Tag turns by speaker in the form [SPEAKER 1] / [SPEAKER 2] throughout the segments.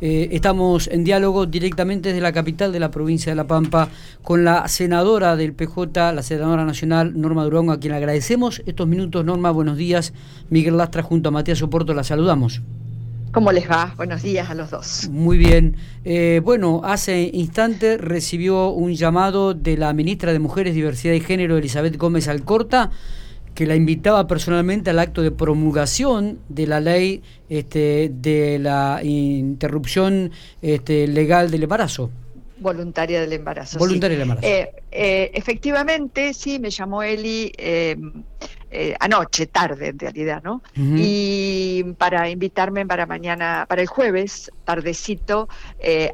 [SPEAKER 1] Eh, estamos en diálogo directamente desde la capital de la provincia de La Pampa con la senadora del PJ, la senadora nacional Norma Durón, a quien agradecemos estos minutos. Norma, buenos días. Miguel Lastra junto a Matías Soporto, la saludamos.
[SPEAKER 2] ¿Cómo les va? Buenos días a los dos.
[SPEAKER 1] Muy bien. Eh, bueno, hace instante recibió un llamado de la ministra de Mujeres, Diversidad y Género, Elizabeth Gómez Alcorta, que la invitaba personalmente al acto de promulgación de la ley este, de la interrupción este, legal del embarazo.
[SPEAKER 2] Voluntaria del embarazo.
[SPEAKER 1] Voluntaria del embarazo.
[SPEAKER 2] Eh, eh, efectivamente, sí, me llamó Eli eh, anoche, tarde en realidad, ¿no? Y para invitarme para mañana, para el jueves, tardecito,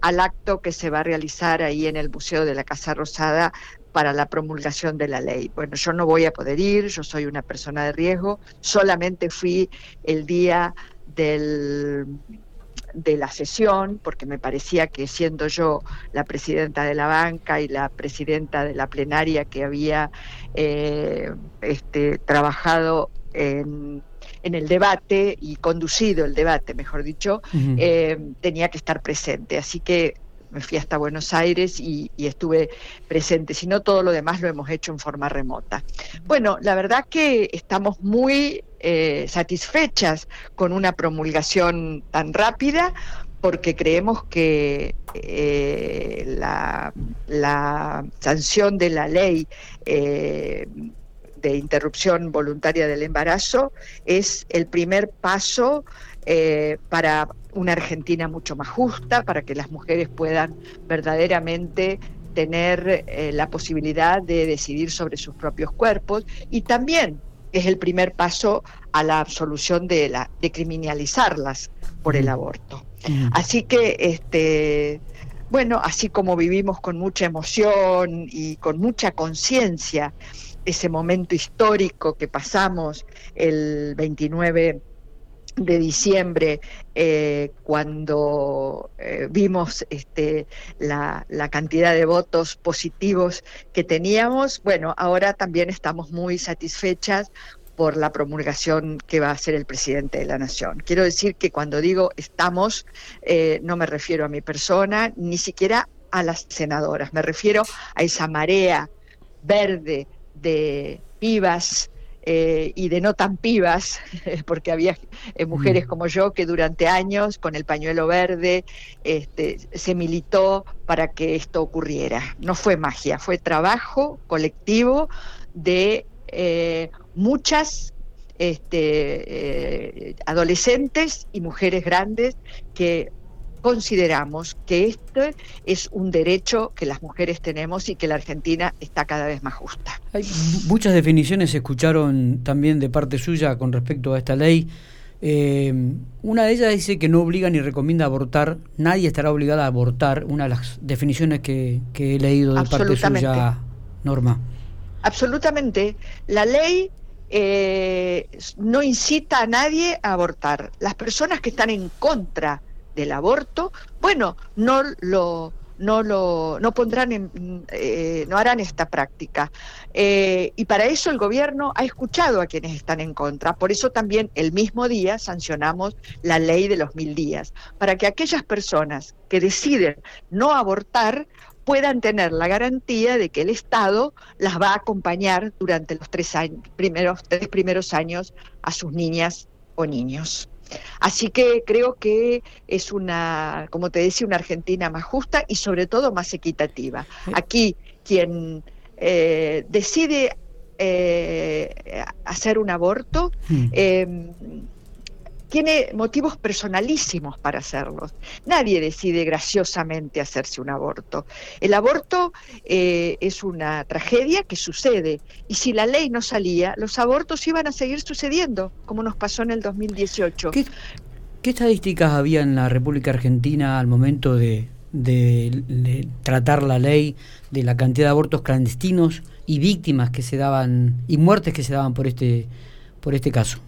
[SPEAKER 2] al acto que se va a realizar ahí en el Museo de la Casa Rosada para la promulgación de la ley. Bueno, yo no voy a poder ir, yo soy una persona de riesgo, solamente fui el día del de la sesión, porque me parecía que siendo yo la presidenta de la banca y la presidenta de la plenaria que había eh, este, trabajado en, el debate y conducido el debate, mejor dicho, eh, tenía que estar presente. Así que me fui hasta Buenos Aires y, estuve presente, si no todo lo demás lo hemos hecho en forma remota. Bueno, la verdad que estamos muy eh, satisfechas con una promulgación tan rápida porque creemos que eh, la, sanción de la ley eh, de interrupción voluntaria del embarazo es el primer paso para una Argentina mucho más justa, para que las mujeres puedan verdaderamente tener eh, la posibilidad de decidir sobre sus propios cuerpos. Y también es el primer paso a la absolución de la de criminalizarlas por el aborto. Así que este bueno, así como vivimos con mucha emoción y con mucha conciencia ese momento histórico que pasamos el 29 de diciembre, eh, cuando eh, vimos este, la, cantidad de votos positivos que teníamos, bueno, ahora también estamos muy satisfechas por la promulgación que va a hacer el presidente de la Nación. Quiero decir que cuando digo estamos, eh, no me refiero a mi persona, ni siquiera a las senadoras, me refiero a esa marea verde de pibas, eh, y de no tan pibas, porque había eh, mujeres mm. como yo que durante años con el pañuelo verde este, se militó para que esto ocurriera. No fue magia, fue trabajo colectivo de eh, muchas este, adolescentes y mujeres grandes que consideramos que este es un derecho que las mujeres tenemos y que la Argentina está cada vez más justa.
[SPEAKER 1] Hay muchas definiciones se escucharon también de parte suya con respecto a esta ley. Eh, una de ellas dice que no obliga ni recomienda abortar, nadie estará obligada a abortar, una de las definiciones que, he leído de parte suya, Norma.
[SPEAKER 2] Absolutamente. La ley eh, no incita a nadie a abortar. Las personas que están en contra del aborto, bueno, no lo no lo no pondrán en, eh, no harán esta práctica eh, y para eso el gobierno ha escuchado a quienes están en contra por eso también el mismo día sancionamos la ley de los mil días para que aquellas personas que deciden no abortar puedan tener la garantía de que el Estado las va a acompañar durante los tres años, primeros tres primeros años a sus niñas o niños. Así que creo que es una, como te decía, una Argentina más justa y sobre todo más equitativa. Aquí quien eh, decide eh, hacer un aborto, hmm. Tiene motivos personalísimos para hacerlos. Nadie decide graciosamente hacerse un aborto. El aborto eh, es una tragedia que sucede y si la ley no salía, los abortos iban a seguir sucediendo, como nos pasó en el 2018.
[SPEAKER 1] ¿Qué, estadísticas había en la República Argentina al momento de, de tratar la ley de la cantidad de abortos clandestinos y víctimas que se daban y muertes que se daban por este por este caso?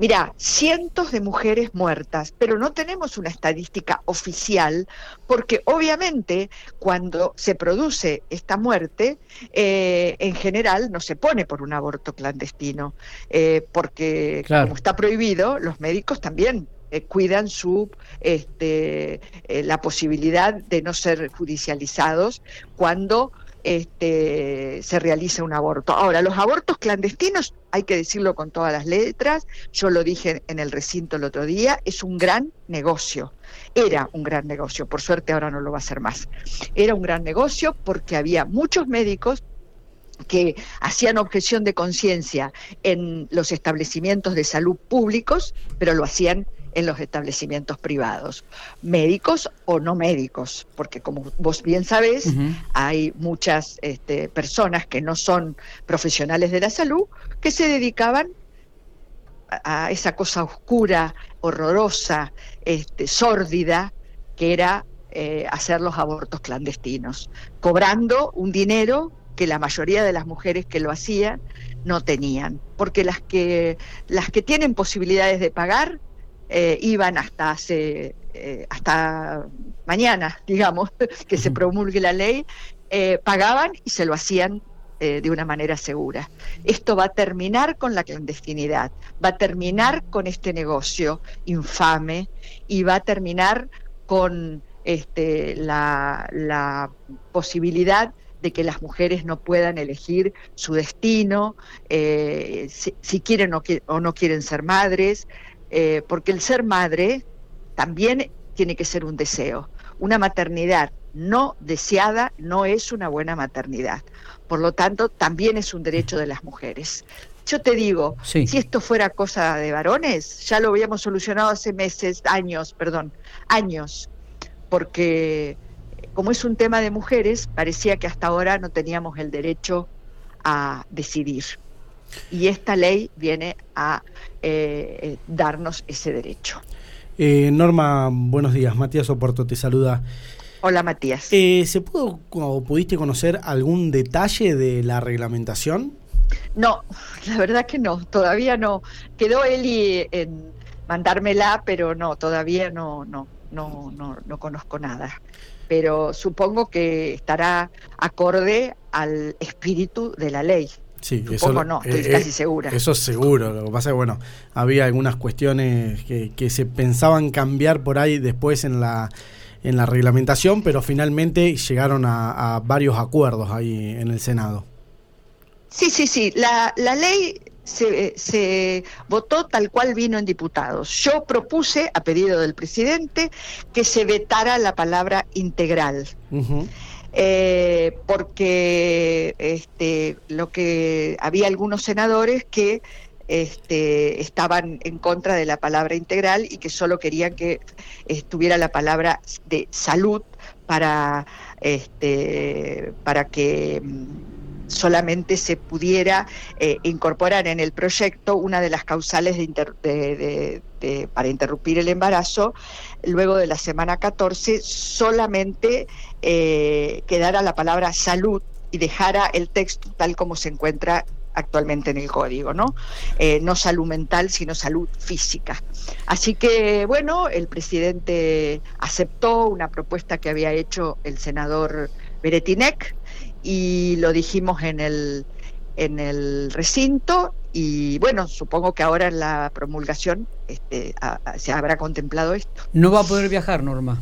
[SPEAKER 2] Mira, cientos de mujeres muertas, pero no tenemos una estadística oficial porque obviamente cuando se produce esta muerte, eh, en general no se pone por un aborto clandestino, eh, porque como está prohibido, los médicos también eh, cuidan su este, eh, la posibilidad de no ser judicializados cuando este, se realiza un aborto. Ahora, los abortos clandestinos, hay que decirlo con todas las letras, yo lo dije en el recinto el otro día, es un gran negocio. Era un gran negocio, por suerte ahora no lo va a ser más. Era un gran negocio porque había muchos médicos que hacían objeción de conciencia en los establecimientos de salud públicos, pero lo hacían en los establecimientos privados, médicos o no médicos, porque como vos bien sabés, hay muchas este, personas que no son profesionales de la salud que se dedicaban a esa cosa oscura, horrorosa, este, sórdida, que era eh, hacer los abortos clandestinos, cobrando un dinero que la mayoría de las mujeres que lo hacían no tenían, porque las que, las que tienen posibilidades de pagar eh, iban hasta hace, eh, hasta mañana, digamos, que se promulgue la ley, eh, pagaban y se lo hacían de una manera segura. Esto va a terminar con la clandestinidad, va a terminar con este negocio infame y va a terminar con este, la, la posibilidad de que las mujeres no puedan elegir su destino, si, quieren o, no quieren ser madres, eh, porque el ser madre también tiene que ser un deseo. Una maternidad no deseada no es una buena maternidad. Por lo tanto, también es un derecho de las mujeres. Yo te digo, si esto fuera cosa de varones, ya lo habíamos solucionado hace meses, años, perdón, años, porque como es un tema de mujeres, parecía que hasta ahora no teníamos el derecho a decidir y esta ley viene a eh, eh, darnos ese derecho.
[SPEAKER 3] Eh, Norma, buenos días. Matías Oporto te saluda.
[SPEAKER 2] Hola Matías.
[SPEAKER 3] ¿Se pudo o pudiste conocer algún detalle de la reglamentación?
[SPEAKER 2] No, la verdad que no, todavía no. Quedó Eli en mandármela, pero no, todavía no, no, no, no, no conozco nada. Pero supongo que estará acorde al espíritu de la ley.
[SPEAKER 3] Sí, eso
[SPEAKER 2] no, estoy eh, casi eh, segura.
[SPEAKER 3] Eso es seguro. Lo que pasa es que, bueno, había algunas cuestiones que, que se pensaban cambiar por ahí después en la, en la reglamentación, pero finalmente llegaron a, varios acuerdos ahí en el Senado.
[SPEAKER 2] Sí, sí, sí. La, la ley se, se, votó tal cual vino en diputados. Yo propuse, a pedido del presidente, que se vetara la palabra integral eh, porque este, lo que había algunos senadores que este, estaban en contra de la palabra integral y que solo querían que estuviera la palabra de salud para, este, para que mm, solamente se pudiera eh, incorporar en el proyecto una de las causales de, para interrumpir el embarazo luego de la semana 14 solamente eh, quedara la palabra salud y dejara el texto tal como se encuentra actualmente en el código, ¿no? Eh, no salud mental, sino salud física. Así que, bueno, el presidente aceptó una propuesta que había hecho el senador Beretinec y lo dijimos en el, en el recinto y bueno, supongo que ahora en la promulgación este, se habrá contemplado esto.
[SPEAKER 1] ¿No va a poder viajar, Norma?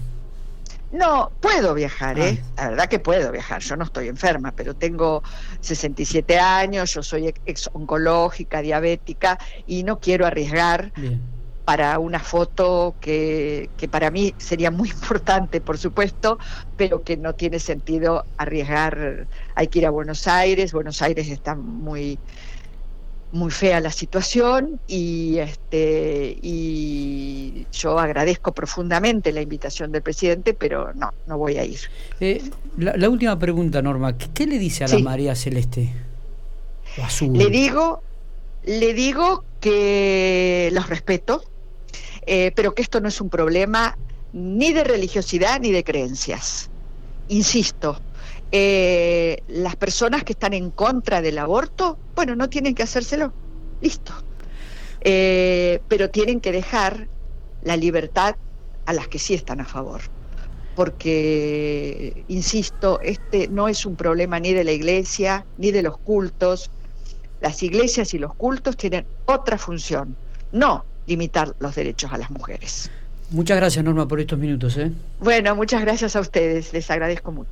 [SPEAKER 2] No, puedo viajar, ¿eh? Ah. La verdad que puedo viajar. Yo no estoy enferma, pero tengo 67 años, yo soy ex oncológica, diabética y no quiero arriesgar para una foto que, que para mí sería muy importante, por supuesto, pero que no tiene sentido arriesgar. Hay que ir a Buenos Aires, Buenos Aires está muy muy fea la situación y este y yo agradezco profundamente la invitación del presidente pero no no voy a ir.
[SPEAKER 1] Eh, la, última pregunta Norma ¿qué, le dice a la María Celeste
[SPEAKER 2] le digo le digo que los respeto eh, pero que esto no es un problema ni de religiosidad ni de creencias insisto eh, las personas que están en contra del aborto, bueno, no tienen que hacérselo, listo. Eh, pero tienen que dejar la libertad a las que sí están a favor. Porque, insisto, este no es un problema ni de la iglesia, ni de los cultos. Las iglesias y los cultos tienen otra función, no limitar los derechos a las mujeres.
[SPEAKER 1] Muchas gracias, Norma, por estos minutos. ¿eh?
[SPEAKER 2] Bueno, muchas gracias a ustedes, les agradezco mucho.